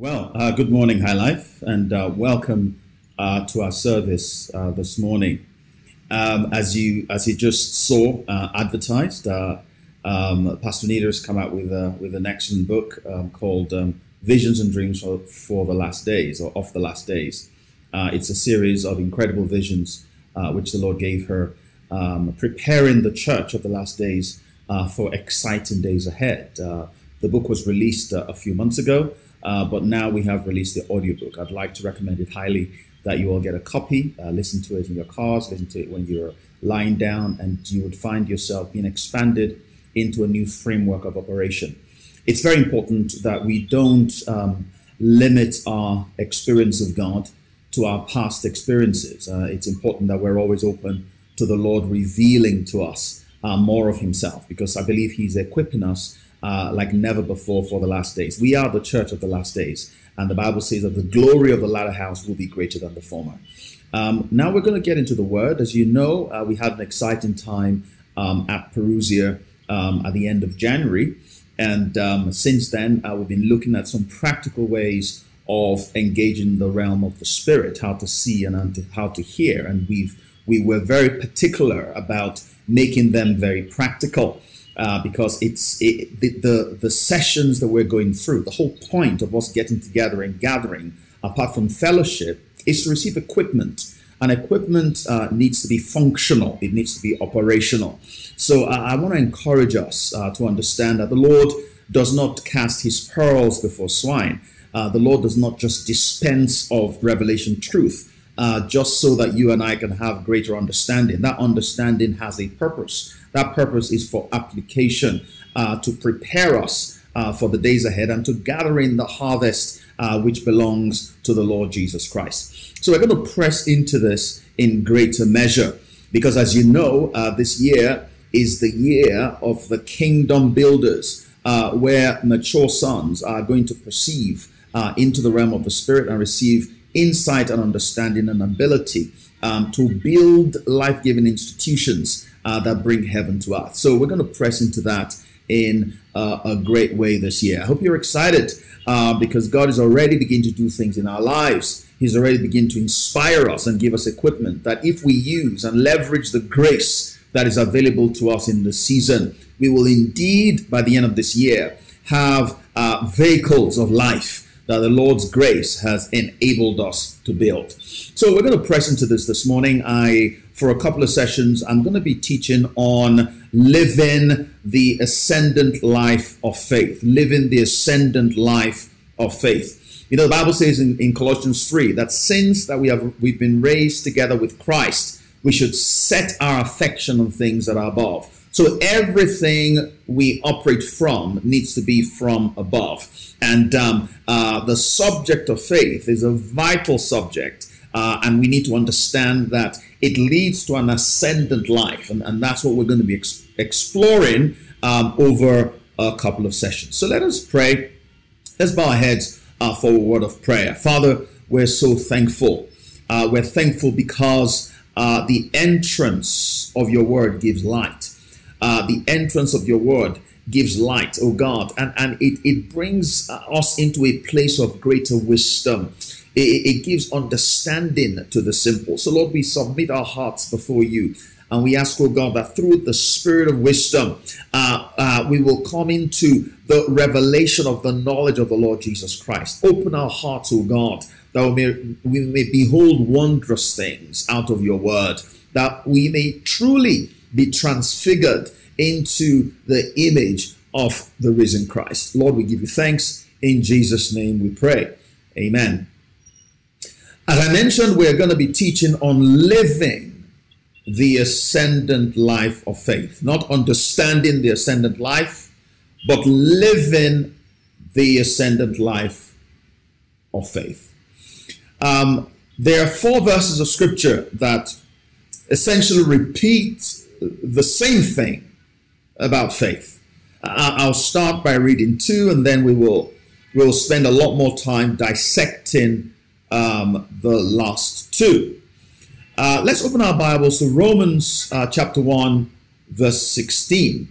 Well, uh, good morning, High Life, and uh, welcome uh, to our service uh, this morning. Um, as you as you just saw uh, advertised, uh, um, Pastor Nita has come out with a, with an excellent book um, called um, "Visions and Dreams for, for the Last Days" or "Of the Last Days." it's a series of incredible visions which the Lord gave her, um, preparing the church of the last days for exciting days ahead. the book was released a few months ago. Uh, but now we have released the audiobook. I'd like to recommend it highly that you all get a copy, uh, listen to it in your cars, listen to it when you're lying down, and you would find yourself being expanded into a new framework of operation. It's very important that we don't um, limit our experience of God to our past experiences. Uh, it's important that we're always open to the Lord revealing to us uh, more of Himself because I believe He's equipping us uh, like never before for the last days. We are the church of the last days. And the Bible says that the glory of the latter house will be greater than the former. Um, now we're going to get into the word. As you know, uh, we had an exciting time um, at Parousia um, at the end of January. And um, since then, uh, we've been looking at some practical ways of engaging the realm of the spirit, how to see and how to hear. And we've we were very particular about making them very practical uh, because it's it, the, the, the sessions that we're going through. The whole point of us getting together and gathering, apart from fellowship, is to receive equipment. And equipment uh, needs to be functional. It needs to be operational. So uh, I want to encourage us uh, to understand that the Lord does not cast His pearls before swine. Uh, the Lord does not just dispense of revelation truth. Uh, just so that you and I can have greater understanding. That understanding has a purpose. That purpose is for application uh, to prepare us uh, for the days ahead and to gather in the harvest uh, which belongs to the Lord Jesus Christ. So we're going to press into this in greater measure because, as you know, uh, this year is the year of the kingdom builders. Uh, where mature sons are going to perceive uh, into the realm of the spirit and receive insight and understanding and ability um, to build life giving institutions uh, that bring heaven to earth. So we're going to press into that in uh, a great way this year. I hope you're excited uh, because God is already beginning to do things in our lives. He's already beginning to inspire us and give us equipment that if we use and leverage the grace that is available to us in the season, we will indeed, by the end of this year, have uh, vehicles of life that the Lord's grace has enabled us to build. So we're going to press into this this morning. I, for a couple of sessions, I'm going to be teaching on living the ascendant life of faith, living the ascendant life of faith. You know, the Bible says in, in Colossians 3 that since that we have we've been raised together with Christ, we should set our affection on things that are above so everything we operate from needs to be from above. And um, uh, the subject of faith is a vital subject. Uh, and we need to understand that it leads to an ascendant life. And, and that's what we're going to be ex- exploring um, over a couple of sessions. So let us pray. Let's bow our heads uh, for a word of prayer. Father, we're so thankful. Uh, we're thankful because uh, the entrance of your word gives light uh, the entrance of your word gives light, oh God, and, and it, it brings uh, us into a place of greater wisdom. It, it gives understanding to the simple. So, Lord, we submit our hearts before you. And we ask, oh God, that through the spirit of wisdom, uh, uh, we will come into the revelation of the knowledge of the Lord Jesus Christ. Open our hearts, oh God, that we may, we may behold wondrous things out of your word, that we may truly be transfigured into the image of the risen Christ. Lord, we give you thanks. In Jesus' name we pray. Amen. As I mentioned, we're going to be teaching on living the ascendant life of faith, not understanding the ascendant life, but living the ascendant life of faith. Um, there are four verses of scripture that essentially repeat the same thing about faith. I'll start by reading two, and then we will we'll spend a lot more time dissecting um, the last two. Uh, let's open our Bibles to Romans uh, chapter 1, verse 16.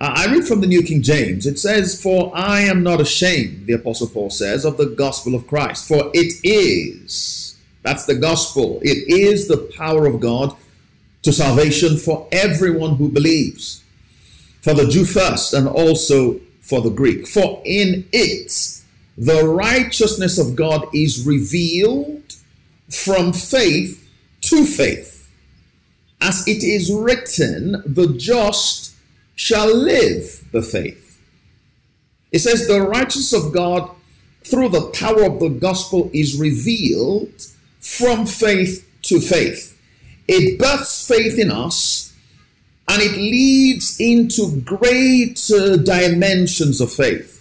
Uh, I read from the New King James. It says, For I am not ashamed, the Apostle Paul says, of the gospel of Christ. For it is, that's the gospel, it is the power of God to salvation for everyone who believes, for the Jew first and also for the Greek. For in it the righteousness of God is revealed from faith to faith. As it is written, the just shall live the faith. It says, the righteousness of God through the power of the gospel is revealed from faith to faith. It births faith in us and it leads into greater dimensions of faith.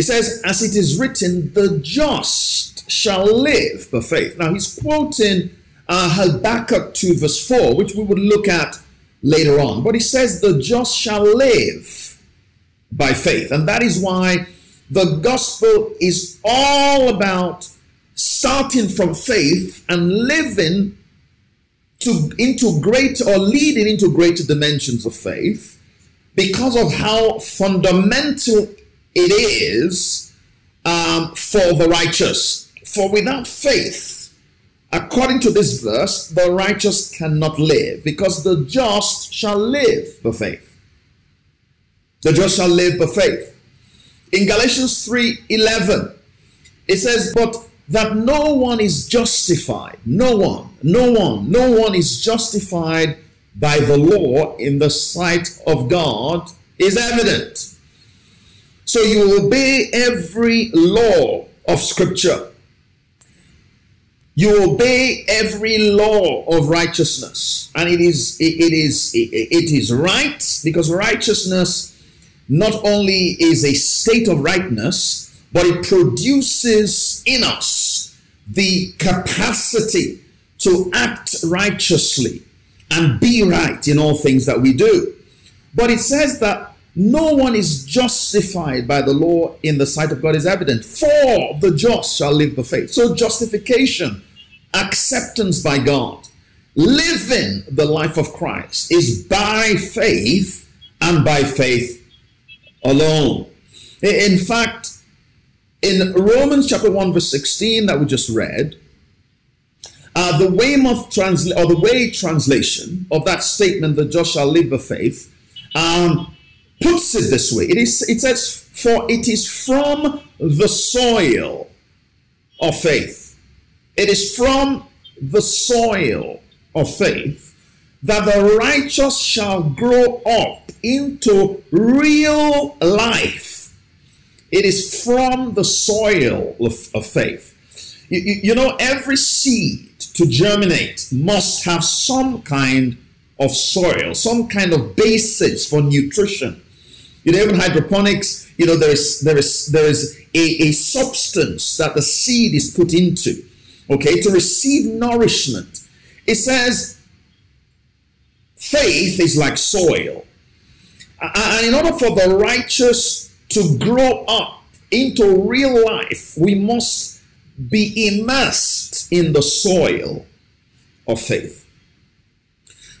It says, as it is written, the just shall live by faith. Now he's quoting uh, Habakkuk 2 verse 4, which we would look at later on. But he says, the just shall live by faith. And that is why the gospel is all about starting from faith and living to into great or leading into greater dimensions of faith because of how fundamental it is um, for the righteous. For without faith, according to this verse, the righteous cannot live because the just shall live by faith. The just shall live by faith. In Galatians 3 11, it says, But that no one is justified. No one, no one, no one is justified by the law in the sight of God is evident. So you will obey every law of Scripture. You obey every law of righteousness, and it is it, is it is right because righteousness not only is a state of rightness, but it produces in us the capacity to act righteously and be right in all things that we do. But it says that no one is justified by the law in the sight of God is evident. For the just shall live by faith. So justification, acceptance by God, living the life of Christ is by faith and by faith alone. In fact, in Romans chapter 1, verse 16 that we just read, uh, the Weymouth transla- or the Way translation of that statement, "The just shall live by faith," um, puts it this way. It is. It says, "For it is from the soil of faith. It is from the soil of faith that the righteous shall grow up into real life." It is from the soil of, of faith. You, you, you know, every seed to germinate must have some kind of soil, some kind of basis for nutrition. You know, even hydroponics, you know, there is there is there is a, a substance that the seed is put into, okay, to receive nourishment. It says faith is like soil. And in order for the righteous to grow up into real life, we must be immersed in the soil of faith.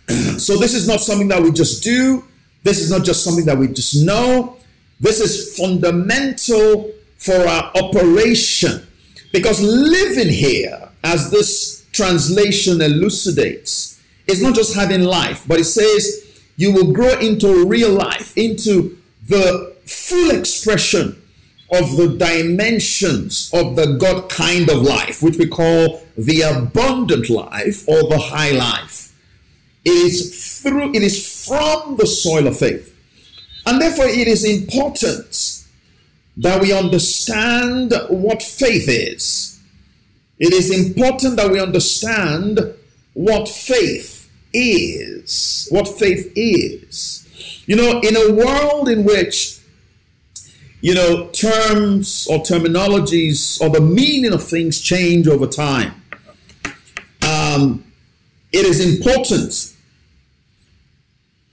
so, this is not something that we just do, this is not just something that we just know. This is fundamental for our operation because living here, as this translation elucidates, is not just having life, but it says you will grow into real life, into the full expression of the dimensions of the God kind of life, which we call the abundant life or the high life. Is through, it is from the soil of faith. And therefore, it is important that we understand what faith is. It is important that we understand what faith is. What faith is. You know, in a world in which you know, terms or terminologies or the meaning of things change over time. Um, it is important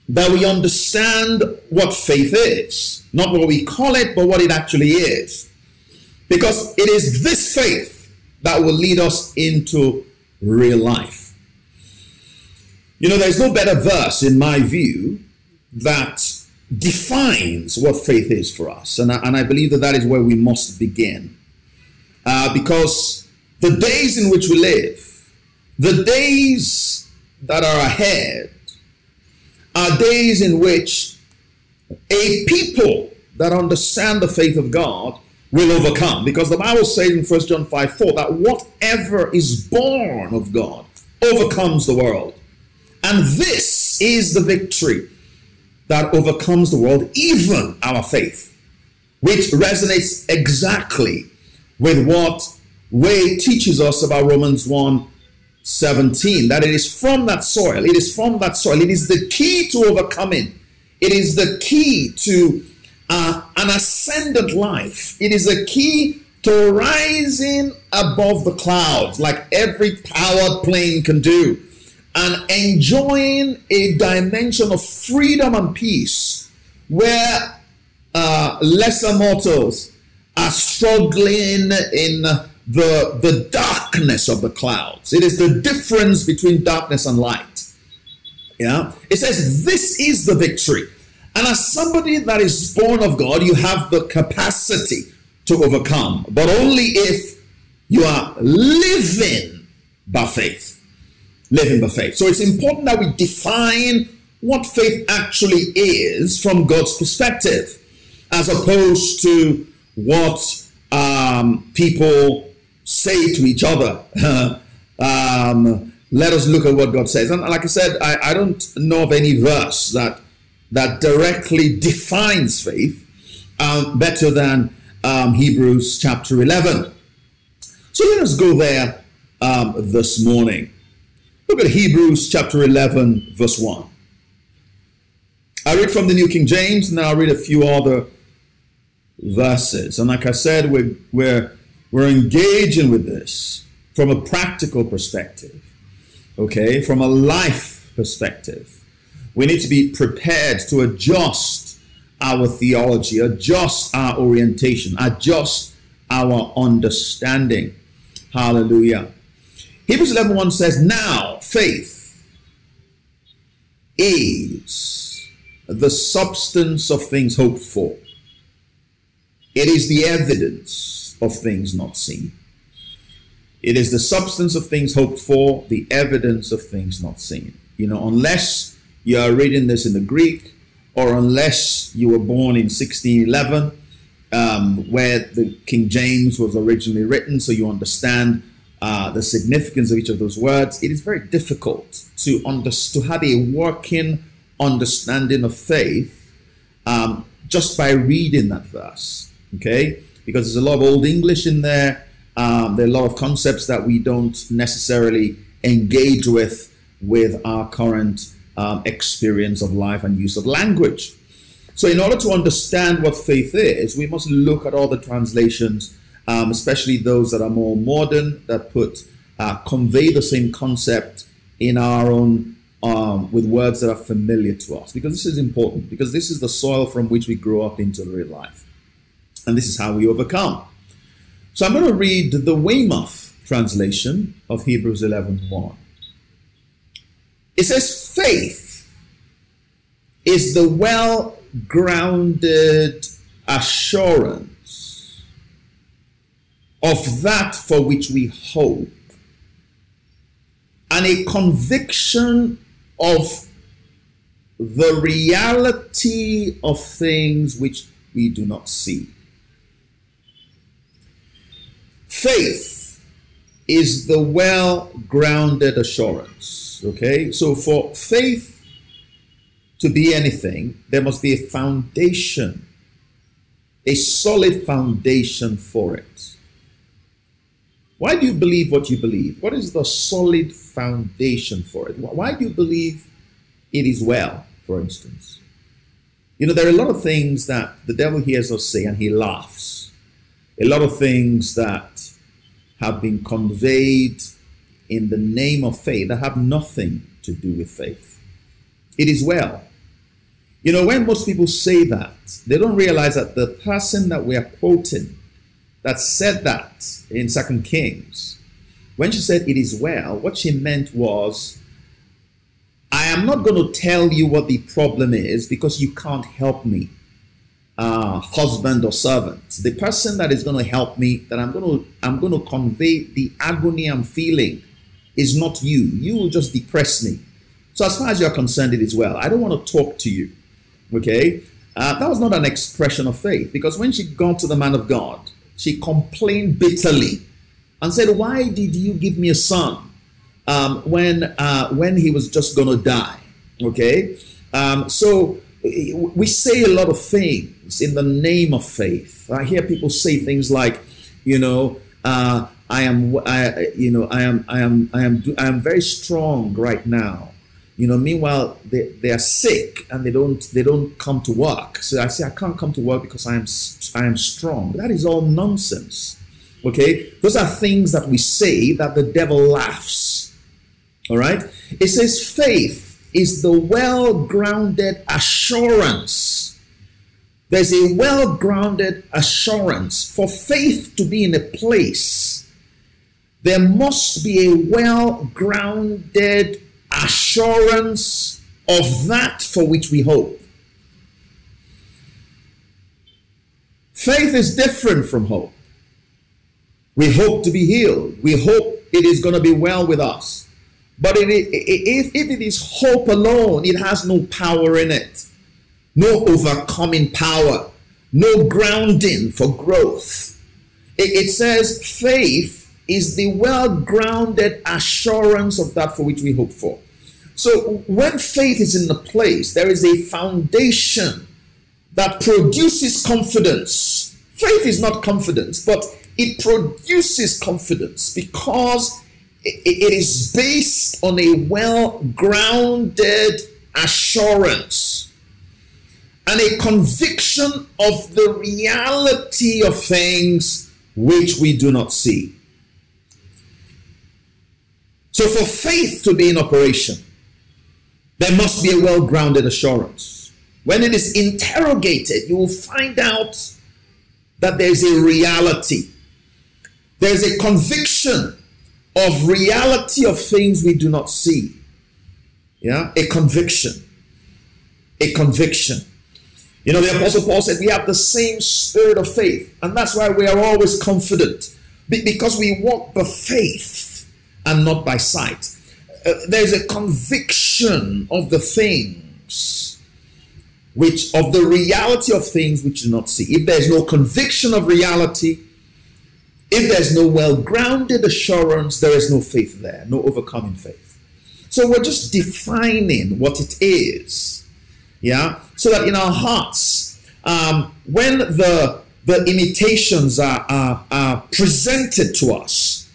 that we understand what faith is, not what we call it, but what it actually is. Because it is this faith that will lead us into real life. You know, there's no better verse, in my view, that defines what faith is for us. And I, and I believe that that is where we must begin. Uh, because the days in which we live, the days that are ahead, are days in which a people that understand the faith of God will overcome. Because the Bible says in 1 John 5 4 that whatever is born of God overcomes the world. And this is the victory that overcomes the world, even our faith, which resonates exactly with what Way teaches us about Romans 1 17, that it is from that soil, it is from that soil, it is the key to overcoming, it is the key to uh, an ascendant life, it is the key to rising above the clouds, like every powered plane can do and enjoying a dimension of freedom and peace where uh, lesser mortals are struggling in the, the darkness of the clouds. It is the difference between darkness and light. Yeah. It says, This is the victory. And as somebody that is born of God, you have the capacity to overcome, but only if you are living by faith living by faith. So it's important that we define what faith actually is from God's perspective, as opposed to what um, people say to each other. um, let us look at what God says. And like I said, I, I don't know of any verse that that directly defines faith um, better than um, Hebrews chapter 11. So let us go there um, this morning. Look at Hebrews chapter 11, verse 1. I read from the New King James, and then I'll read a few other verses. And like I said, we're, we're, we're engaging with this from a practical perspective, okay, from a life perspective. We need to be prepared to adjust our theology, adjust our orientation, adjust our understanding. Hallelujah. Hebrews 11 1 says, Now faith is the substance of things hoped for, it is the evidence of things not seen. It is the substance of things hoped for, the evidence of things not seen. You know, unless you are reading this in the Greek, or unless you were born in 1611, um, where the King James was originally written, so you understand uh, the significance of each of those words, it is very difficult to under, to have a working understanding of faith um, just by reading that verse. Okay, because there's a lot of old English in there. Um, there are a lot of concepts that we don't necessarily engage with with our current um, experience of life and use of language. So, in order to understand what faith is, we must look at all the translations um, especially those that are more modern that put uh, convey the same concept in our own um, with words that are familiar to us because this is important because this is the soil from which we grow up into real life and this is how we overcome so i'm going to read the weymouth translation of hebrews 11 1 it says faith is the well grounded assurance of that for which we hope, and a conviction of the reality of things which we do not see. Faith is the well grounded assurance. Okay, so for faith to be anything, there must be a foundation, a solid foundation for it. Why do you believe what you believe? What is the solid foundation for it? Why do you believe it is well, for instance? You know, there are a lot of things that the devil hears us say and he laughs. A lot of things that have been conveyed in the name of faith that have nothing to do with faith. It is well. You know, when most people say that, they don't realize that the person that we are quoting that said that in Second Kings, when she said it is well, what she meant was, I am not going to tell you what the problem is because you can't help me, uh, husband or servant. The person that is going to help me, that I'm going to I'm going to convey the agony I'm feeling, is not you. You will just depress me. So as far as you're concerned, it is well. I don't want to talk to you. Okay, uh, that was not an expression of faith because when she got to the man of God, she complained bitterly and said, "Why did you give me a son?" um, when uh, when he was just going to die. Okay, um, so we say a lot of things in the name of faith. I hear people say things like, you know, uh, I am, I, you know, I am, I am, I am, I am very strong right now. You know, meanwhile they, they are sick and they don't they don't come to work. So I say I can't come to work because I am I am strong. That is all nonsense. Okay, those are things that we say that the devil laughs all right. It says faith is the well grounded assurance. There's a well grounded assurance. For faith to be in a place, there must be a well grounded assurance of that for which we hope. Faith is different from hope. We hope to be healed. We hope it is going to be well with us. But if, if it is hope alone, it has no power in it, no overcoming power, no grounding for growth. It, it says faith is the well grounded assurance of that for which we hope for. So when faith is in the place, there is a foundation that produces confidence. Faith is not confidence, but it produces confidence because it is based on a well grounded assurance and a conviction of the reality of things which we do not see. So, for faith to be in operation, there must be a well grounded assurance. When it is interrogated, you will find out that there's a reality, there's a conviction of reality of things we do not see. Yeah, a conviction. A conviction. You know, the Apostle Paul said we have the same spirit of faith, and that's why we are always confident because we walk by faith and not by sight. Uh, there's a conviction of the things which of the reality of things which do not see. If there's no conviction of reality, if there's no well grounded assurance, there is no faith there, no overcoming faith. So we're just defining what it is. Yeah. So that in our hearts, um, when the the imitations are, are, are presented to us,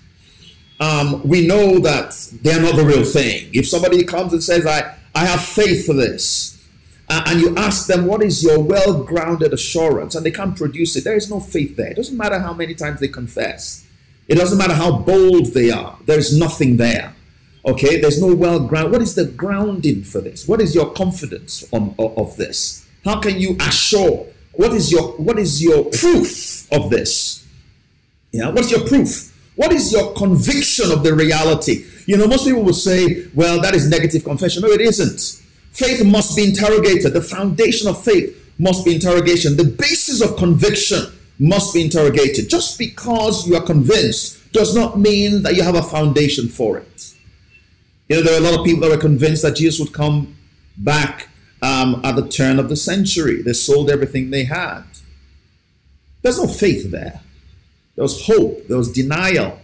um, we know that they're not the real thing. If somebody comes and says, I, I have faith for this, uh, and you ask them, What is your well grounded assurance? and they can't produce it, there is no faith there. It doesn't matter how many times they confess, it doesn't matter how bold they are, there is nothing there. Okay, there's no well ground. What is the grounding for this? What is your confidence on, of this? How can you assure? What is your what is your proof of this? Yeah, what's your proof? What is your conviction of the reality? You know, most people will say, well, that is negative confession. No, it isn't. Faith must be interrogated. The foundation of faith must be interrogation. The basis of conviction must be interrogated. Just because you are convinced does not mean that you have a foundation for it. You know, there are a lot of people that were convinced that Jesus would come back um, at the turn of the century. They sold everything they had. There's no faith there. There was hope. There was denial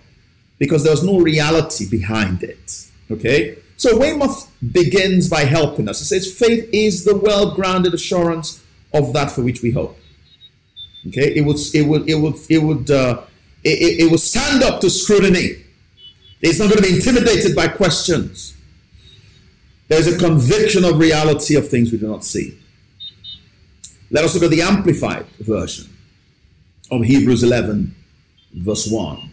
because there was no reality behind it. Okay? So Weymouth begins by helping us. It says, faith is the well-grounded assurance of that for which we hope. Okay, it would, it would, it would, it would, uh, it, it would stand up to scrutiny. It's not going to be intimidated by questions. There's a conviction of reality of things we do not see. Let us look at the amplified version of Hebrews 11, verse 1.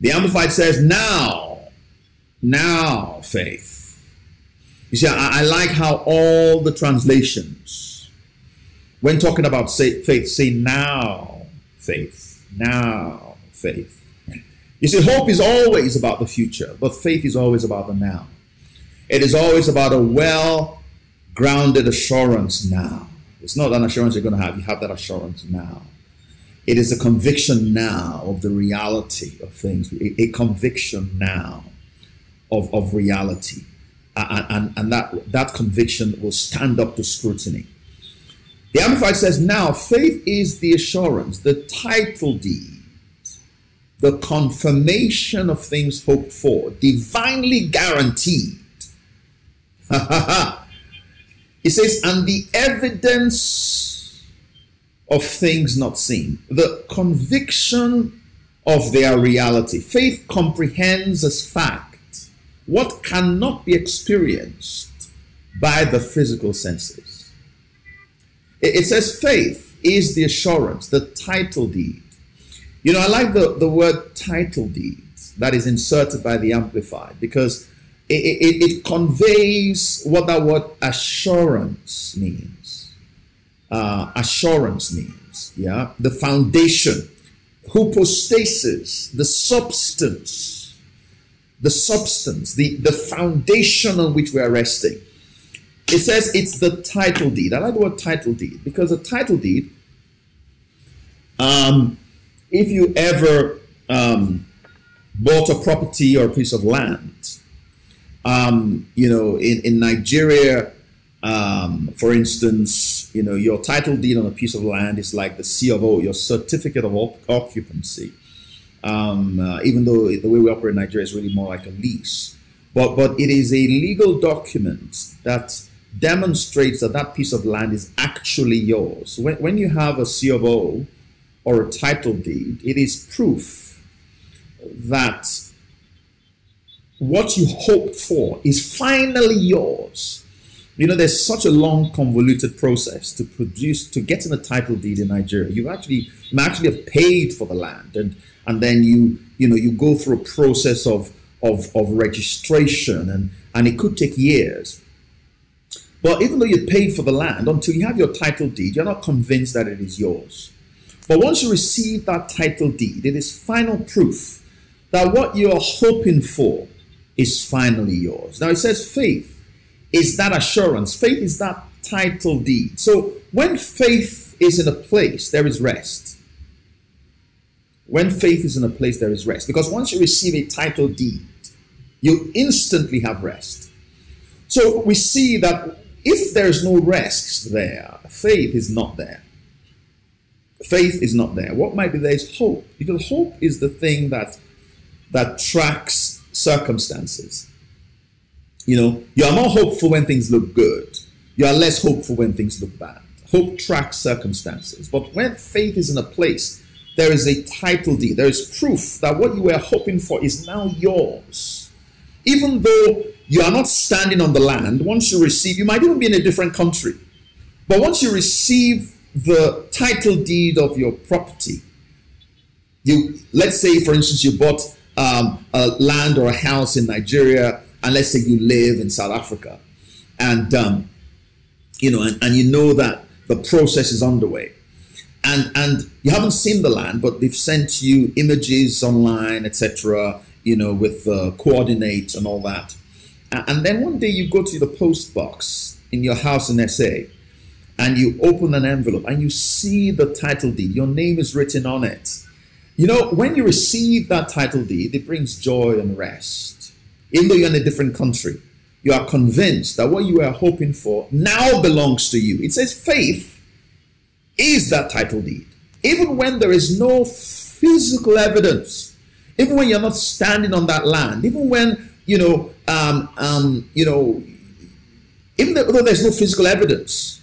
The amplified says, Now now faith. You see, I, I like how all the translations, when talking about say, faith, say now faith, now faith. You see, hope is always about the future, but faith is always about the now. It is always about a well grounded assurance now. It's not an assurance you're going to have, you have that assurance now. It is a conviction now of the reality of things, a, conviction now of, of reality. And, and, and that, that conviction will stand up to scrutiny. The Amplified says, Now faith is the assurance, the title deed, the confirmation of things hoped for, divinely guaranteed. He says, and the evidence of things not seen, the conviction of their reality. Faith comprehends as fact what cannot be experienced by the physical senses. It says faith is the assurance, the title deed. You know, I like the, the word title deed that is inserted by the Amplified because it, it, it conveys what that word assurance means. Uh, assurance means, yeah, the foundation, hypostasis, the substance, the substance, the, the foundation on which we are resting. It says it's the title deed. I like the word title deed because a title deed, um, if you ever um, bought a property or a piece of land, um, you know, in, in Nigeria, um, for instance, you know, your title deed on a piece of land is like the C of O, your certificate of occupancy. Um, uh, even though the way we operate in Nigeria is really more like a lease, but but it is a legal document that demonstrates that that piece of land is actually yours. When, when you have a C of O or a title deed, it is proof that what you hoped for is finally yours. You know, there's such a long, convoluted process to produce to get in a title deed in Nigeria. You actually you actually have paid for the land, and and then you you know you go through a process of of, of registration, and and it could take years. But even though you paid for the land, until you have your title deed, you're not convinced that it is yours. But once you receive that title deed, it is final proof that what you're hoping for is finally yours. Now it says faith is that assurance, faith is that title deed. So when faith is in a place, there is rest. When faith is in a place, there is rest. Because once you receive a title deed, you instantly have rest. So we see that if there is no rest there, faith is not there. Faith is not there. What might be there is hope, because hope is the thing that that tracks circumstances. You know, you are more hopeful when things look good. You are less hopeful when things look bad. Hope tracks circumstances. But when faith is in a place, there is a title deed. There is proof that what you were hoping for is now yours. Even though you are not standing on the land, once you receive, you might even be in a different country. But once you receive the title deed of your property, you let's say, for instance, you bought um, a land or a house in Nigeria, and let's say you live in South Africa, and um, you know, and, and you know that the process is underway, and and you haven't seen the land, but they've sent you images online, etc. You know, with uh, coordinates and all that, and then one day you go to the post box in your house in SA, and you open an envelope and you see the title deed. Your name is written on it you know, when you receive that title deed, it brings joy and rest. Even though you're in a different country, you are convinced that what you are hoping for now belongs to you. It says faith is that title deed. Even when there is no physical evidence, even when you're not standing on that land, even when, you know, um, um, you know, even though there's no physical evidence,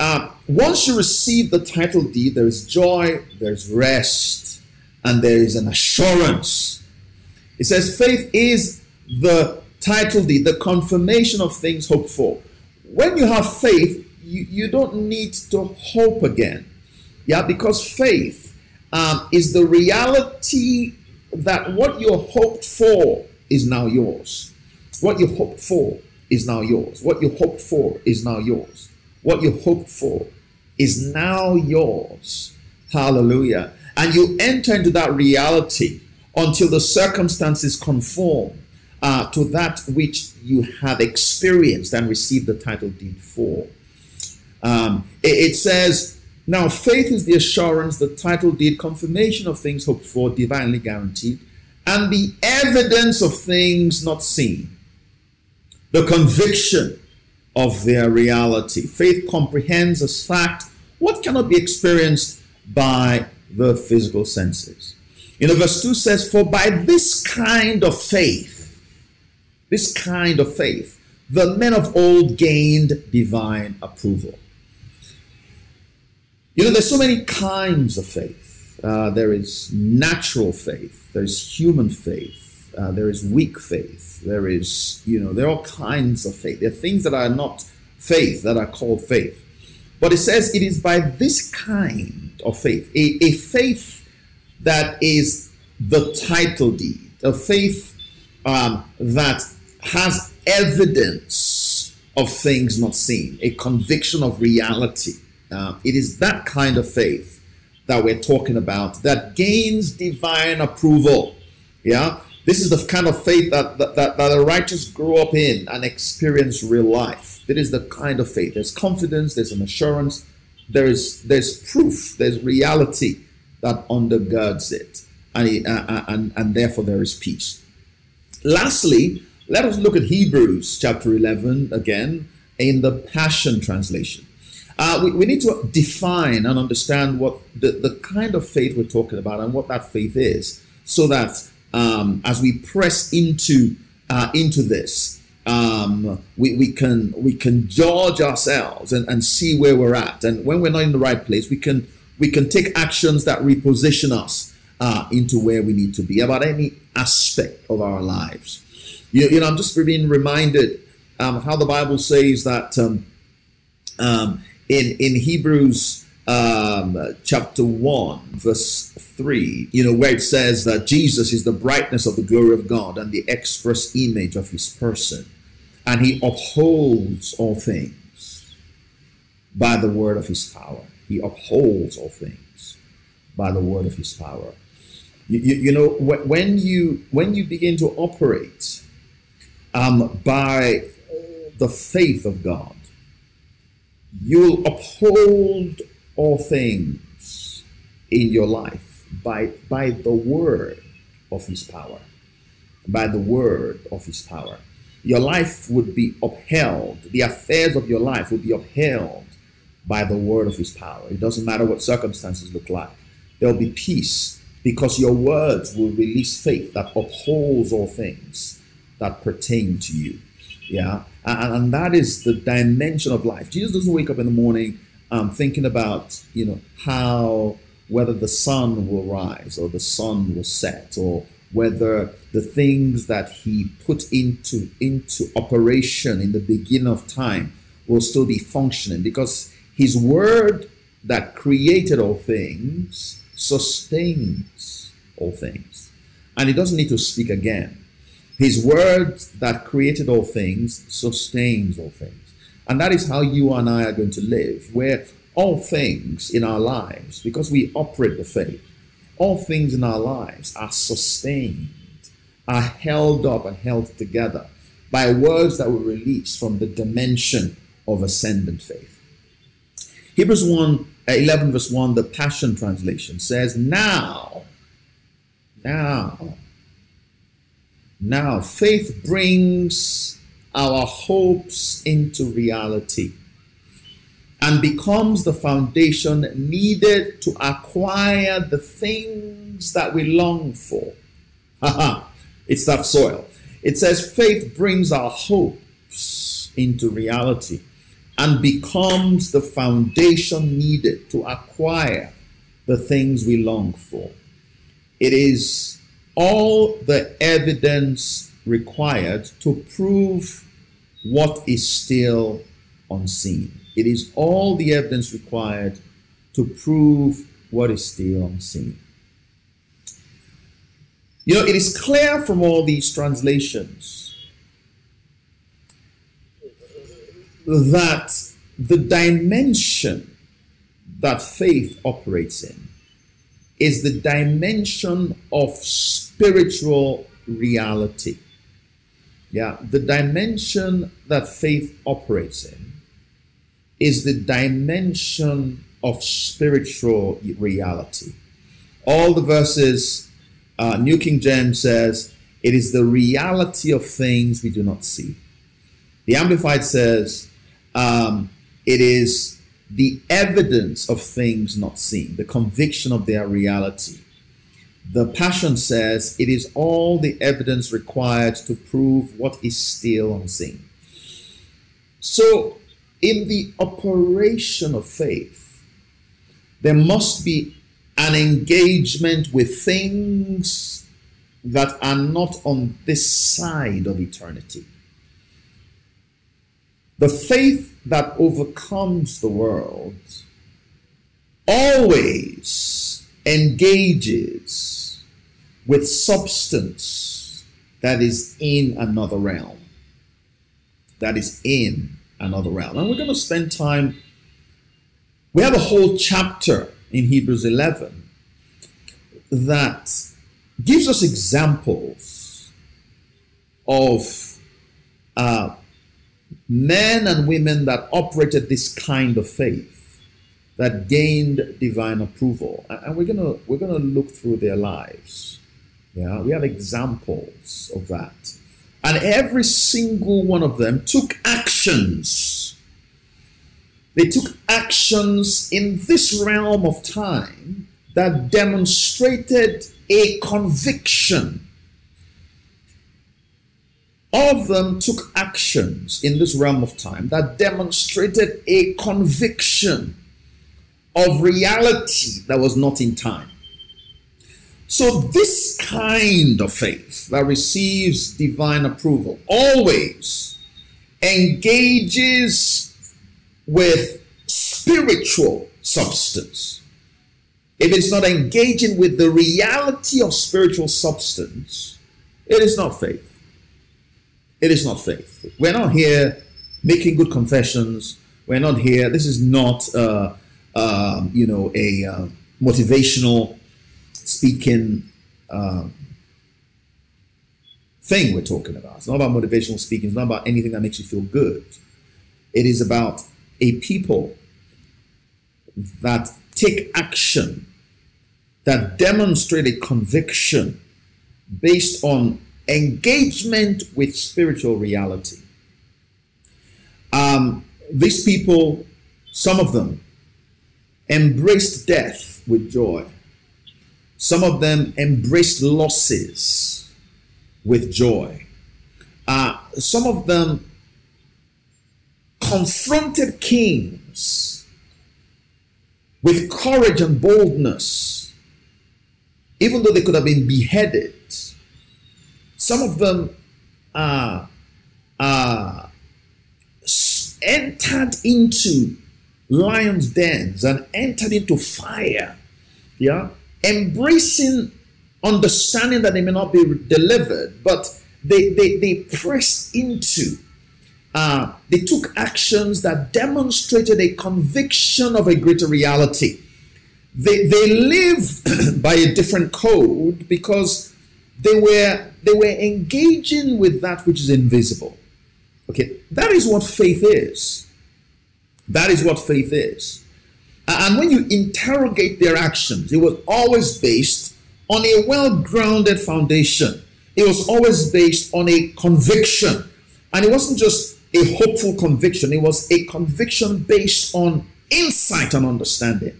uh, once you receive the title deed, there is joy, there's rest, and there is an assurance. It says faith is the title deed, the confirmation of things hoped for. When you have faith, you, you don't need to hope again. Yeah, because faith um, is the reality that what you hoped for is now yours. What you hoped for is now yours. What you hoped for is now yours. What you hoped for is now yours. Hallelujah. And you enter into that reality until the circumstances conform uh, to that which you have experienced and received the title deed for. Um, it, it says, Now faith is the assurance, the title deed, confirmation of things hoped for, divinely guaranteed, and the evidence of things not seen, the conviction of their reality. Faith comprehends as fact what cannot be experienced by the physical senses. You know, verse 2 says, For by this kind of faith, this kind of faith, the men of old gained divine approval. You know, there's so many kinds of faith. Uh, there is natural faith, there's human faith, uh, there is weak faith, there is, you know, there are all kinds of faith. There are things that are not faith that are called faith. But it says it is by this kind of faith, a, a faith that is the title deed, a faith um, that has evidence of things not seen, a conviction of reality. Uh, it is that kind of faith that we're talking about that gains divine approval. Yeah, this is the kind of faith that, that, that, that the righteous grow up in and experience real life. It is the kind of faith. There's confidence, there's an assurance, there is there's proof, there's reality that undergirds it, and, uh, uh, and, and therefore there is peace. Lastly, let us look at Hebrews chapter 11 again in the Passion Translation. Uh, we, we, need to define and understand what the, the kind of faith we're talking about and what that faith is so that um, as we press into uh, into this um, we, we can we can judge ourselves and, and see where we're at. And when we're not in the right place we can we can take actions that reposition us uh, into where we need to be about any aspect of our lives. You, you know, I'm just being reminded um, how the Bible says that um, um, in in Hebrews um, chapter one, verse three, you know, where it says that Jesus is the brightness of the glory of God and the express image of His person, and He upholds all things by the word of His power. He upholds all things by the word of His power. You, you, you know, when you when you begin to operate um, by the faith of God. You'll uphold all things in your life by, by the word of his power. By the word of his power. Your life would be upheld, the affairs of your life would be upheld by the word of his power. It doesn't matter what circumstances look like, there'll be peace because your words will release faith that upholds all things that pertain to you. Yeah. And, and that is the dimension of life. Jesus doesn't wake up in the morning um, thinking about, you know, how, whether the sun will rise or the sun will set or whether the things that he put into into operation in the beginning of time will still be functioning. Because his word that created all things sustains all things. And he doesn't need to speak again. His word that created all things sustains all things. And that is how you and I are going to live, where all things in our lives, because we operate the faith, all things in our lives are sustained, are held up and held together by words that were released from the dimension of ascendant faith. Hebrews 1 uh, 11, verse 1, the Passion Translation says, Now, now, now, faith brings our hopes into reality and becomes the foundation needed to acquire the things that we long for. it's that soil. It says faith brings our hopes into reality and becomes the foundation needed to acquire the things we long for. It is all the evidence required to prove what is still unseen. It is all the evidence required to prove what is still unseen. You know, it is clear from all these translations that the dimension that faith operates in is the dimension of spiritual reality. Yeah, the dimension that faith operates in is the dimension of spiritual reality. All the verses, uh, New King James says, it is the reality of things we do not see. The Amplified says, um, it is the evidence of things not seen, the conviction of their reality. The Passion says it is all the evidence required to prove what is still unseen. So, in the operation of faith, there must be an engagement with things that are not on this side of eternity. The faith that overcomes the world always engages with substance that is in another realm. That is in another realm. And we're going to spend time, we have a whole chapter in Hebrews 11 that gives us examples of uh, men and women that operated this kind of faith that gained divine approval and we're gonna we're gonna look through their lives yeah we have examples of that. And every single one of them took actions. They took actions in this realm of time that demonstrated a conviction. All of them took actions in this realm of time that demonstrated a conviction of reality that was not in time. So, this kind of faith that receives divine approval always engages with spiritual substance. If it's not engaging with the reality of spiritual substance, it is not faith. It is not faith. We're not here making good confessions. We're not here. This is not, uh, uh, you know, a uh, motivational speaking uh, thing we're talking about. It's not about motivational speaking. It's not about anything that makes you feel good. It is about a people that take action, that demonstrate a conviction based on engagement with spiritual reality. Um, these people, some of them, embraced death with joy. Some of them embraced losses with joy. Uh, some of them confronted kings with courage and boldness, even though they could have been beheaded some of them uh, uh, entered into lions' dens and entered into fire. Yeah, embracing understanding that they may not be delivered, but they they, they pressed into. Uh, they took actions that demonstrated a conviction of a greater reality. They, they live by a different code because they were they were engaging with that which is invisible. Okay, that is what faith is. That is what faith is. And when you interrogate their actions, it was always based on a well grounded foundation. It was always based on a conviction. And it wasn't just a hopeful conviction, it was a conviction based on insight and understanding.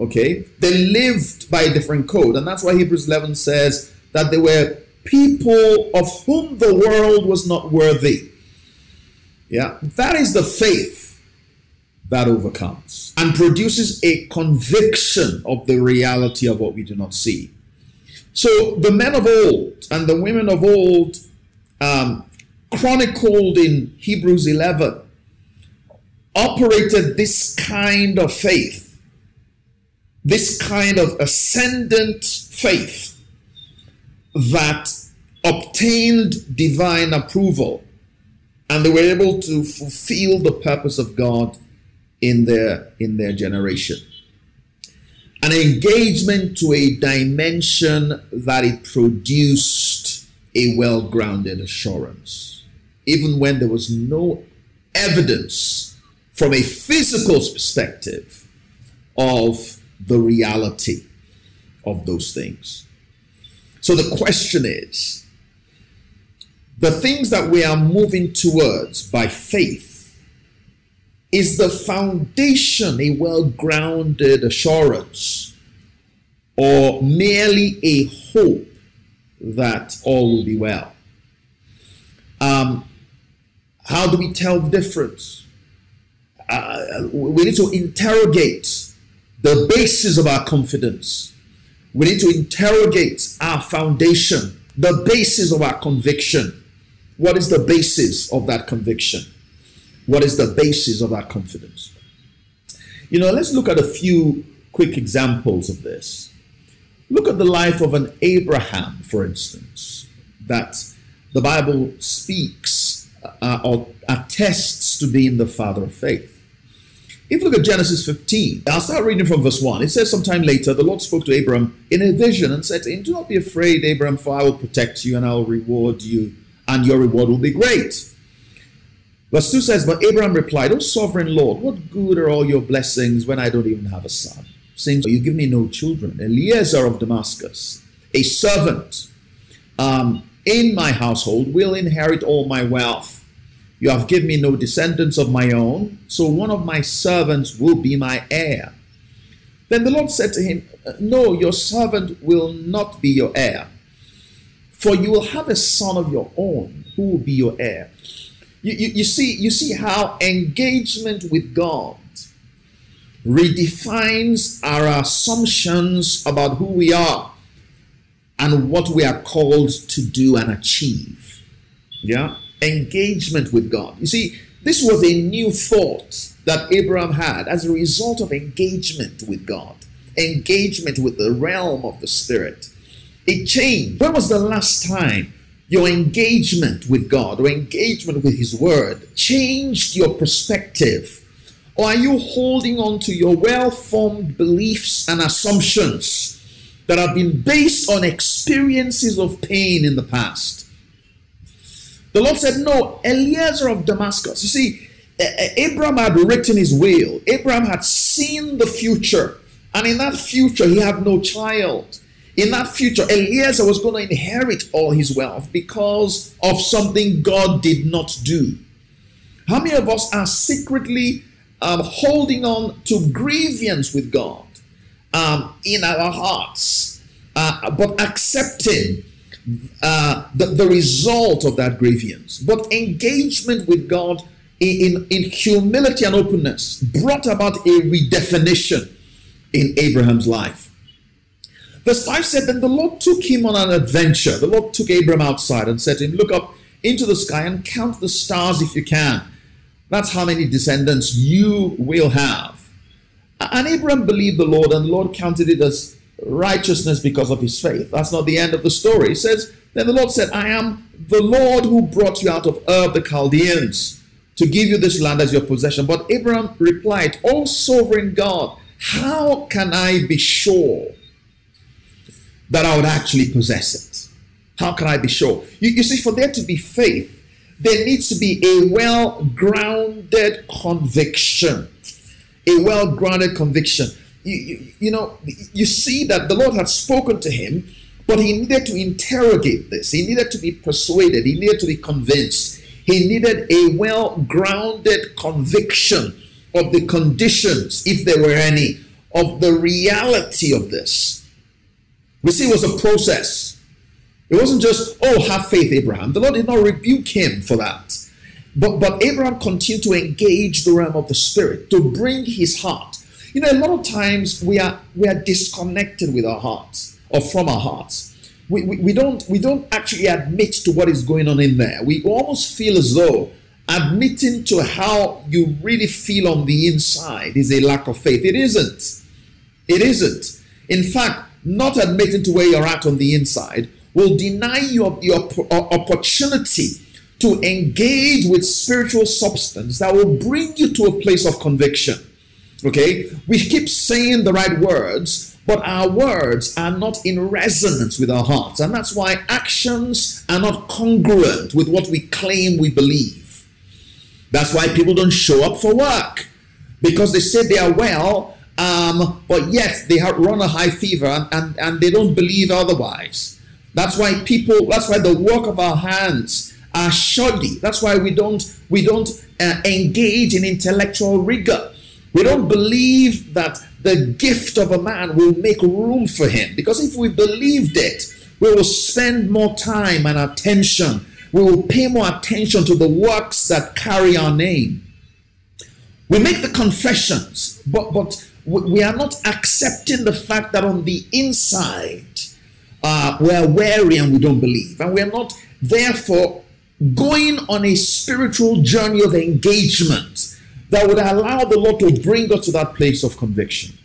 Okay? They lived by a different code. And that's why Hebrews 11 says that they were people of whom the world was not worthy. Yeah, that is the faith that overcomes and produces a conviction of the reality of what we do not see. So the men of old and the women of old, um, chronicled in Hebrews 11, operated this kind of faith, this kind of ascendant faith that obtained divine approval and they were able to fulfill the purpose of God in their in their generation an engagement to a dimension that it produced a well-grounded assurance even when there was no evidence from a physical perspective of the reality of those things. So the question is the things that we are moving towards by faith is the foundation a well grounded assurance or merely a hope that all will be well? Um, how do we tell the difference? Uh, we need to interrogate the basis of our confidence. We need to interrogate our foundation, the basis of our conviction. What is the basis of that conviction? What is the basis of our confidence? You know, let's look at a few quick examples of this. Look at the life of an Abraham, for instance, that the Bible speaks uh, or attests to being the father of faith. If you look at Genesis 15, I'll start reading from verse 1. It says, Sometime later, the Lord spoke to Abram in a vision and said to him, Do not be afraid, Abram, for I will protect you and I will reward you, and your reward will be great. Verse 2 says, But Abraham replied, O sovereign Lord, what good are all your blessings when I don't even have a son? Saying, You give me no children. Eliezer of Damascus, a servant um, in my household, will inherit all my wealth. You have given me no descendants of my own, so one of my servants will be my heir. Then the Lord said to him, No, your servant will not be your heir, for you will have a son of your own who will be your heir. You, you, you, see, you see how engagement with God redefines our assumptions about who we are and what we are called to do and achieve. Yeah? Engagement with God. You see, this was a new thought that Abraham had as a result of engagement with God, engagement with the realm of the Spirit. It changed. When was the last time your engagement with God or engagement with His Word changed your perspective? Or are you holding on to your well formed beliefs and assumptions that have been based on experiences of pain in the past? The Lord said, No, Eliezer of Damascus. You see, Abraham had written his will, Abraham had seen the future, and in that future, he had no child. In that future, Eliezer was going to inherit all his wealth because of something God did not do. How many of us are secretly um, holding on to grievance with God um, in our hearts, uh, but accepting uh, the, the result of that grievance? But engagement with God in, in, in humility and openness brought about a redefinition in Abraham's life. Verse 5 said, Then the Lord took him on an adventure. The Lord took Abram outside and said to him, Look up into the sky and count the stars if you can. That's how many descendants you will have. And Abram believed the Lord, and the Lord counted it as righteousness because of his faith. That's not the end of the story. He says, Then the Lord said, I am the Lord who brought you out of Ur of the Chaldeans to give you this land as your possession. But Abram replied, O sovereign God, how can I be sure that I would actually possess it? How can I be sure? You, you see, for there to be faith, there needs to be a well grounded conviction. A well grounded conviction. You, you, you, know, you see that the Lord had spoken to him, but he needed to interrogate this. He needed to be persuaded. He needed to be convinced. He needed a well grounded conviction of the conditions, if there were any, of the reality of this. We see it was a process. It wasn't just, oh, have faith, Abraham. The Lord did not rebuke him for that. But, but Abraham continued to engage the realm of the spirit, to bring his heart. You know, a lot of times we are we are disconnected with our hearts or from our hearts. We, we, we don't we don't actually admit to what is going on in there. We almost feel as though admitting to how you really feel on the inside is a lack of faith. It isn't. It isn't. In fact, not admitting to where you're at on the inside will deny you your opportunity to engage with spiritual substance that will bring you to a place of conviction. Okay, we keep saying the right words, but our words are not in resonance with our hearts. And that's why actions are not congruent with what we claim we believe. That's why people don't show up for work because they say they are well, um, but yet they have run a high fever and, and, and they don't believe otherwise. That's why people, that's why the work of our hands are shoddy. That's why we don't we don't uh, engage in intellectual rigor. We don't believe that the gift of a man will make room for him. Because if we believed it, we will spend more time and attention. We will pay more attention to the works that carry our name. We make the confessions, but, but we are not accepting the fact that on the inside, uh, we're wary and we don't believe. And we're not, therefore, going on a spiritual journey of engagement that would allow the Lord to bring us to that place of conviction.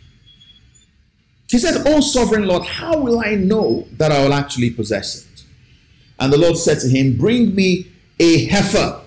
He said, Oh, sovereign Lord, how will I know that I will actually possess it? And the Lord said to him, Bring me a heifer.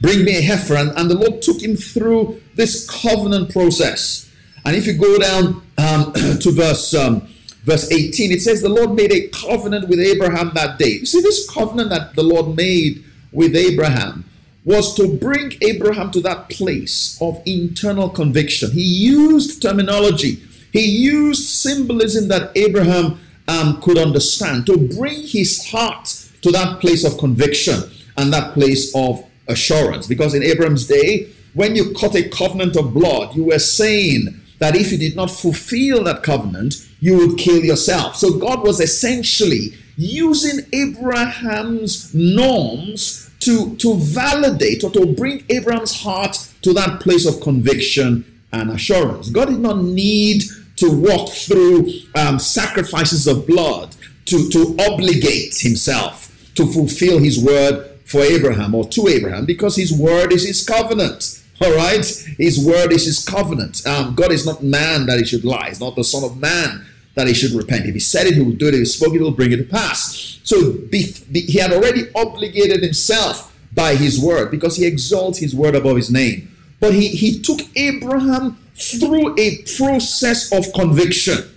Bring me a heifer. And, and the Lord took him through this covenant process. And if you go down um, to verse um, verse 18, it says, The Lord made a covenant with Abraham that day. You see, this covenant that the Lord made with Abraham was to bring Abraham to that place of internal conviction. He used terminology, he used symbolism that Abraham um, could understand to bring his heart to that place of conviction and that place of assurance. Because in Abraham's day, when you cut a covenant of blood, you were saying that if you did not fulfill that covenant, you would kill yourself. So God was essentially using Abraham's norms to, to validate or to bring Abraham's heart to that place of conviction and assurance. God did not need to walk through um, sacrifices of blood to, to obligate himself to fulfill his word for Abraham or to Abraham because his word is his covenant. All right? His word is his covenant. Um, God is not man that he should lie. He's not the son of man that he should repent. If he said it, he will do it. If he spoke it, he will bring it to pass. So he had already obligated himself by his word because he exalts his word above his name. But he, he took Abraham through a process of conviction.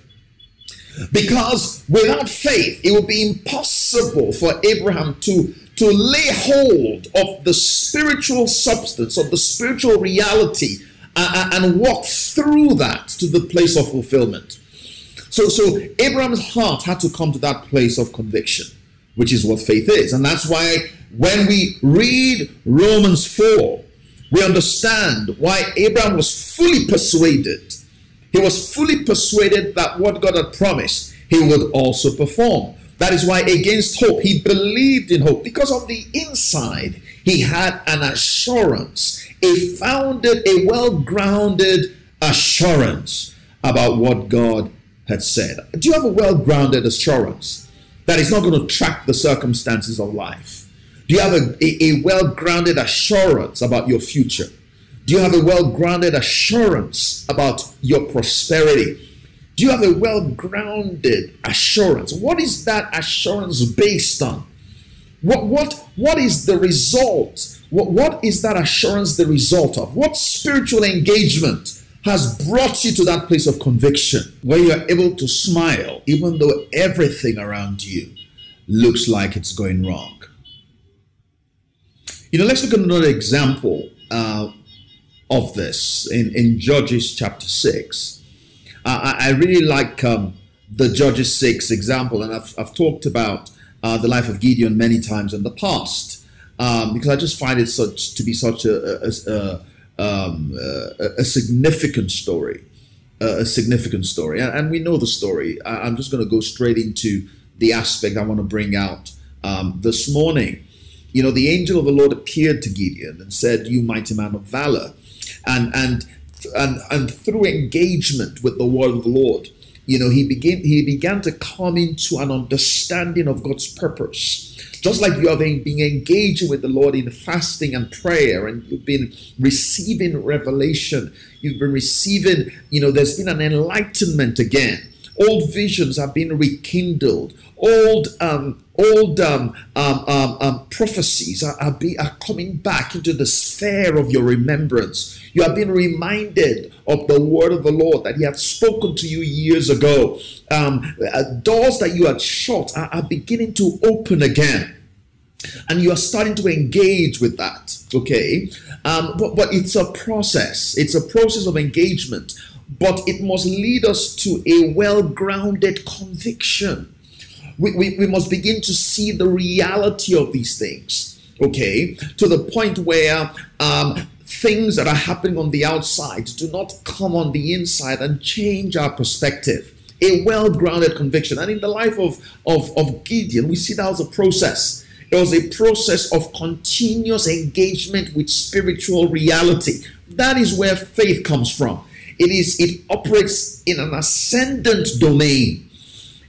Because without faith, it would be impossible for Abraham to, to lay hold of the spiritual substance, of the spiritual reality, uh, and walk through that to the place of fulfillment. So, so Abraham's heart had to come to that place of conviction, which is what faith is. And that's why when we read Romans 4, we understand why Abraham was fully persuaded. He was fully persuaded that what God had promised, he would also perform. That is why, against hope, he believed in hope because on the inside, he had an assurance, a founded, a well grounded assurance about what God had said. Do you have a well grounded assurance that is not going to track the circumstances of life? Do you have a, a, a well grounded assurance about your future? Do you have a well grounded assurance about your prosperity? Do you have a well grounded assurance? What is that assurance based on? What, what, what is the result? What, what is that assurance the result of? What spiritual engagement has brought you to that place of conviction where you are able to smile even though everything around you looks like it's going wrong. You know, let's look at another example uh, of this in, in Judges chapter 6. I, I, really like um, the Judges 6 example, and I've, I've talked about uh, the life of Gideon many times in the past um, because I just find it such to be such a, a, a um, a significant story, a significant story, and, and, we know the story. I, am just going to go straight into the aspect I want to bring out um, this morning. You know, the angel of the Lord appeared to Gideon and said, "You mighty man of valor," and and and and through engagement with the word of the Lord, you know, he began he began to come into an understanding of God's purpose. Just like you have been engaging with the Lord in fasting and prayer, and you've been receiving revelation, you've been receiving, you know, there's been an enlightenment again Old visions are being rekindled. Old, um, old um, um, um, um, prophecies are, are, be, are coming back into the sphere of your remembrance. You are being reminded of the word of the Lord that He had spoken to you years ago. Um, uh, doors that you had shut are, are beginning to open again and you are starting to engage with that okay um, but, but it's a process it's a process of engagement but it must lead us to a well-grounded conviction. We, we, we must begin to see the reality of these things okay? To the point where um, things that are happening on the outside do not come on the inside and change our perspective. A well-grounded conviction. And in the life of, of, of gideon we see that as a process. It was a process of continuous engagement with spiritual reality. That is where faith comes from. It is it operates in an ascendant domain.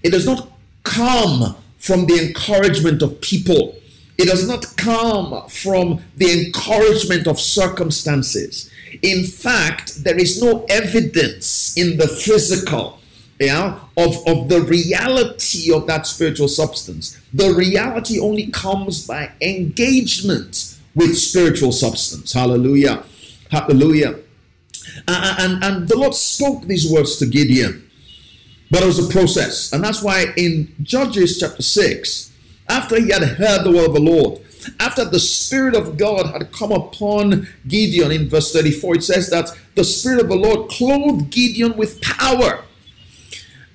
It does not come from the encouragement of people. It does not come from the encouragement of circumstances. In fact, there is no evidence in the physical yeah, of, of the reality of that spiritual substance. The reality only comes by engagement with spiritual substance. Hallelujah. Hallelujah. Uh, and, and the Lord spoke these words to Gideon, but it was a process. And that's why in Judges chapter 6, after he had heard the word of the Lord, after the Spirit of God had come upon Gideon in verse 34, it says that the Spirit of the Lord clothed Gideon with power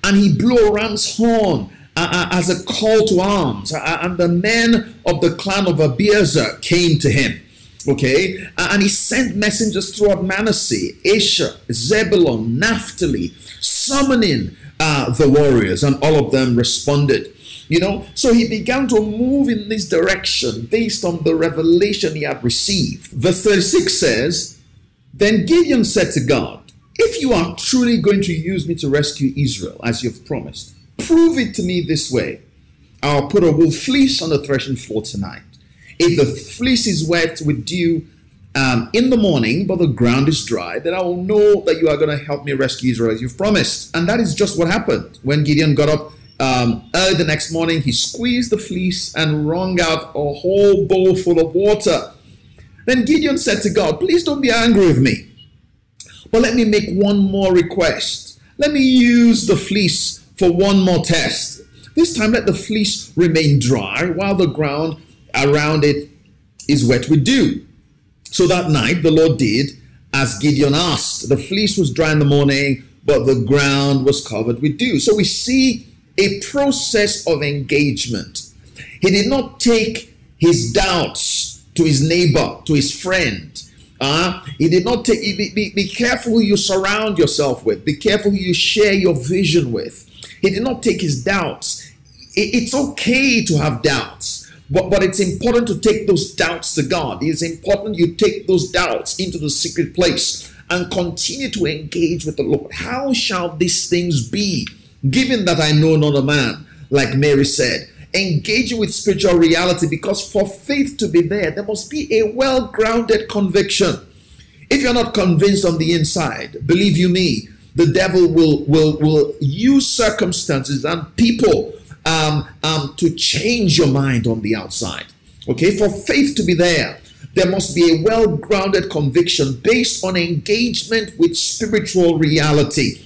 and he blew a ram's horn uh, uh, as a call to arms. Uh, uh and the men of the clan of Abiezer came to him. Okay, and he sent messengers throughout Manasseh, Asher, Zebulun, Naphtali, summoning uh, the warriors, and all of them responded. You know, so he began to move in this direction based on the revelation he had received. Verse 36 says, Then Gideon said to God, if you are truly going to use me to rescue Israel, as you've promised, prove it to me this way. I'll put a wool fleece on the threshing floor tonight. If the fleece is wet with dew um, in the morning, but the ground is dry, then I will know that you are going to help me rescue Israel as you've promised. And that is just what happened. When Gideon got up um, early the next morning, he squeezed the fleece and wrung out a whole bowl full of water. Then Gideon said to God, Please don't be angry with me. But let me make one more request. Let me use the fleece for one more test. This time, let the fleece remain dry while the ground around it is wet with dew. So that night, the Lord did as Gideon asked. The fleece was dry in the morning, but the ground was covered with dew. So we see a process of engagement. He did not take his doubts to his neighbor, to his friend. Uh, he did not take, be, be, be careful who you surround yourself with. Be careful who you share your vision with. He did not take his doubts. It, it's okay to have doubts, but, but it's important to take those doubts to God. It's important you take those doubts into the secret place and continue to engage with the Lord. How shall these things be, given that I know not a man, like Mary said? engaging with spiritual reality because for faith to be there, there must be a well grounded conviction. If you're not convinced on the inside, believe you me, the devil will will will use circumstances and people um, um, to change your mind on the outside. Okay, for faith to be there, there must be a well grounded conviction based on engagement with spiritual reality.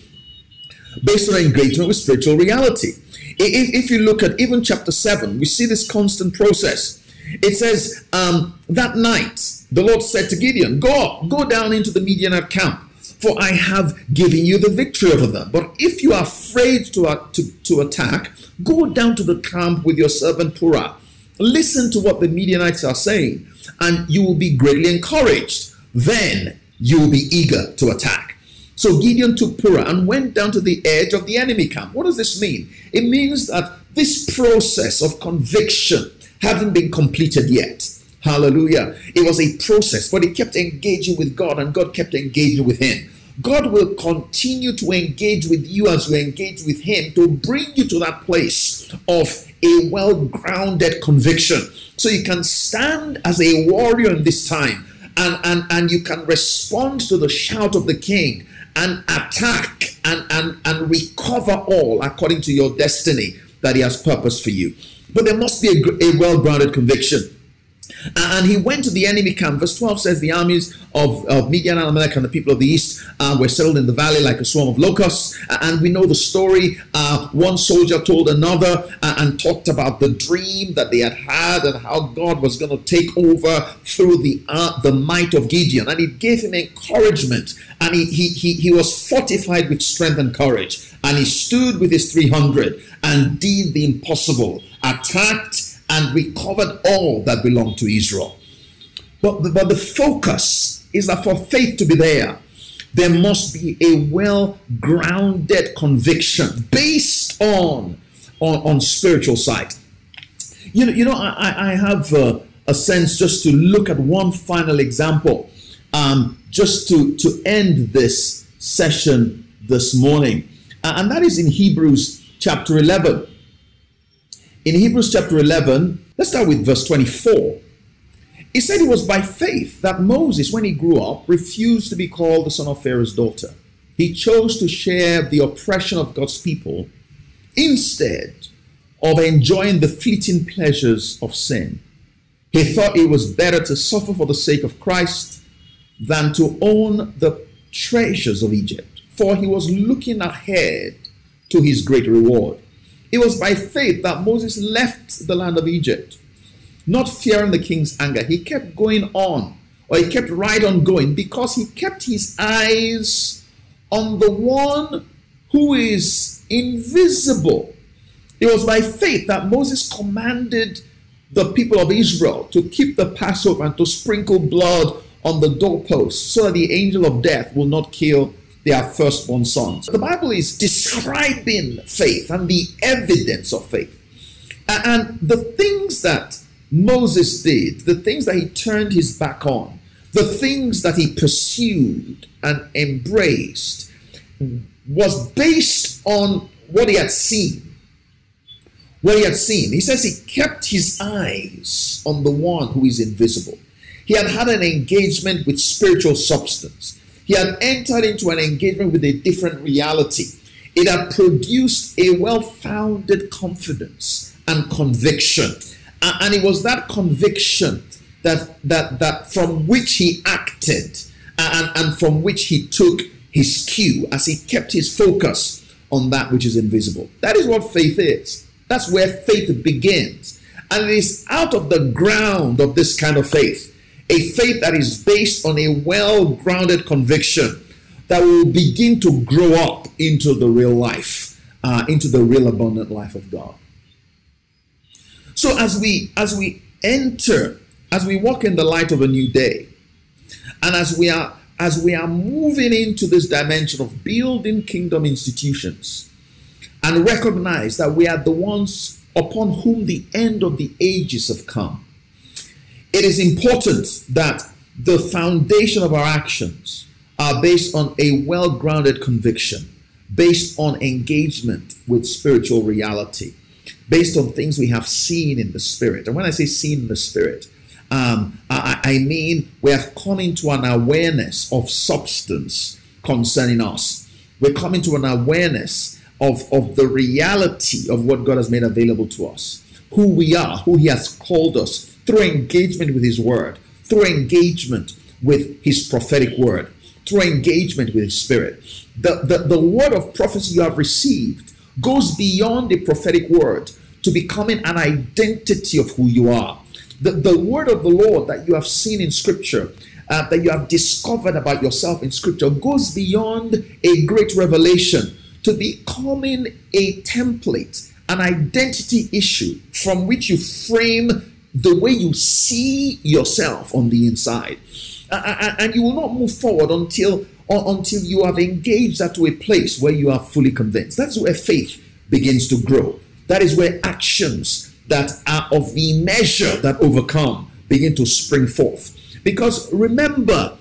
Based on engagement with spiritual reality. If, if you look at even chapter 7, we see this constant process. It says, um, That night, the Lord said to Gideon, Go up, go down into the Midianite camp, for I have given you the victory over them. But if you are afraid to, uh, to, to attack, go down to the camp with your servant Purah. Listen to what the Midianites are saying, and you will be greatly encouraged. Then you will be eager to attack. So Gideon took Purah and went down to the edge of the enemy camp. What does this mean? It means that this process of conviction hadn't been completed yet. Hallelujah. It was a process, but he kept engaging with God and God kept engaging with him. God will continue to engage with you as you engage with Him to bring you to that place of a well grounded conviction. So you can stand as a warrior in this time and, and, and you can respond to the shout of the king and attack and, and, and recover all according to your destiny that He has purpose for you. But there must be a, a well grounded conviction. And he went to the enemy camp. Verse 12 says, The armies of, of Midian and Amalek and the people of the east uh, were settled in the valley like a swarm of locusts. And we know the story. Uh, one soldier told another uh, and talked about the dream that they had had and how God was going to take over through the, uh, the might of Gideon. And it gave him encouragement. And he, he, he, he was fortified with strength and courage. And he stood with his 300 and did the impossible, attacked and recovered all that belonged to Israel. But the, but the focus is that for faith to be there, there must be a well grounded conviction based on, on, on spiritual sight. You know, you know I, I have uh, a sense just to look at one final example, um, just to, to end this session this morning. Uh, and that is in Hebrews chapter 11. In Hebrews chapter 11, let's start with verse 24. He said it was by faith that Moses, when he grew up, refused to be called the son of Pharaoh's daughter. He chose to share the oppression of God's people instead of enjoying the fleeting pleasures of sin. He thought it was better to suffer for the sake of Christ than to own the treasures of Egypt, for he was looking ahead to his great reward. It was by faith that Moses left the land of Egypt, not fearing the king's anger. He kept going on, or he kept right on going, because he kept his eyes on the one who is invisible. It was by faith that Moses commanded the people of Israel to keep the Passover and to sprinkle blood on the doorposts so that the angel of death will not kill their firstborn sons. The Bible is describing faith and the evidence of faith. And the things that Moses did, the things that he turned his back on, the things that he pursued and embraced, was based on what he had seen. What he had seen. He says he kept his eyes on the one who is invisible. He had had an engagement with spiritual substance. He had entered into an engagement with a different reality. It had produced a well founded confidence and conviction. And it was that conviction that, that, that from which he acted and, and from which he took his cue as he kept his focus on that which is invisible. That is what faith is. That's where faith begins. And it is out of the ground of this kind of faith a faith that is based on a well grounded conviction that will begin to grow up into the real life, uh, into the real abundant life of God. So as we as we enter, as we walk in the light of a new day, and as we are as we are moving into this dimension of building kingdom institutions, and recognize that we are the ones upon whom the end of the ages have come it is important that the foundation of our actions are based on a well grounded conviction, based on engagement with spiritual reality, based on things we have seen in the spirit. And when I say seen in the spirit, um, I, I mean we have come into an awareness of substance concerning us. We're coming to an awareness of, of the reality of what God has made available to us, who we are, who He has called us, through engagement with His Word, through engagement with His prophetic word, through engagement with His Spirit. The, the, the word of prophecy you have received goes beyond the prophetic word to becoming an identity of who you are. The, the word of the Lord that you have seen in Scripture, uh, that you have discovered about yourself in Scripture, goes beyond a great revelation to becoming a template, an identity issue from which you frame the way you see yourself on the inside. and you will not move forward until until you have engaged that to a place where you are fully convinced. That's where faith begins to grow. That is where actions that are of the measure that overcome begin to spring forth. Because remember,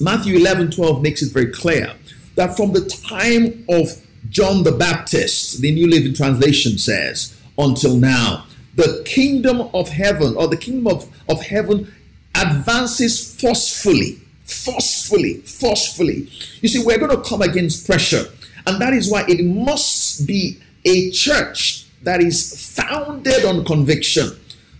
Matthew 11 12 makes it very clear that from the time of John the Baptist, the New Living Translation says, until now, the kingdom of heaven or the kingdom of, of heaven advances forcefully forcefully, forcefully. You see, we're going to come against pressure. And that is why it must be a church that is founded on conviction,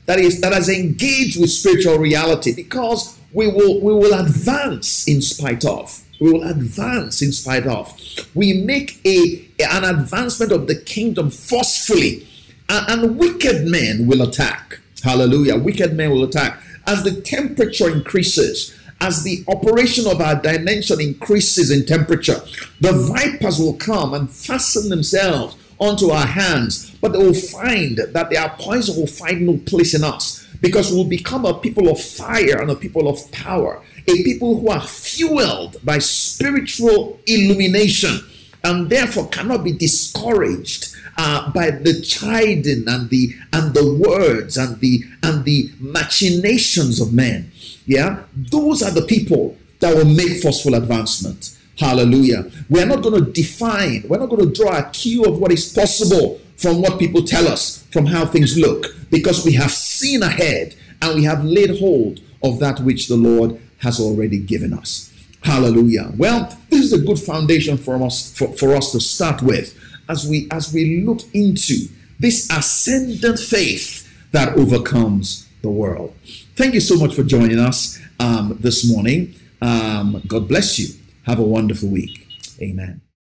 that is that has engaged with spiritual reality, because we will we will advance in spite of. We will advance in spite of. We make a an advancement of the kingdom forcefully, and wicked men will attack. Hallelujah! Wicked men will attack as the temperature increases as the operation of our dimension increases in temperature, the vipers will come and fasten themselves onto our hands, but they will find that their poison will find no place in us because we'll become a people of fire and a people of power, a people who are fueled by spiritual illumination and therefore cannot be discouraged uh, by the chiding and the and the words and the and the machinations of men. Yeah, those are the people that will make forceful advancement. Hallelujah. We are not going to define, we're not going to draw a cue of what is possible from what people tell us, from how things look, because we have seen ahead and we have laid hold of that which the Lord has already given us. Hallelujah. Well, this is a good foundation for us for, for us to start with as we as we look into this ascendant faith that overcomes the world. Thank you so much for joining us um, this morning. Um, God bless you. Have a wonderful week. Amen.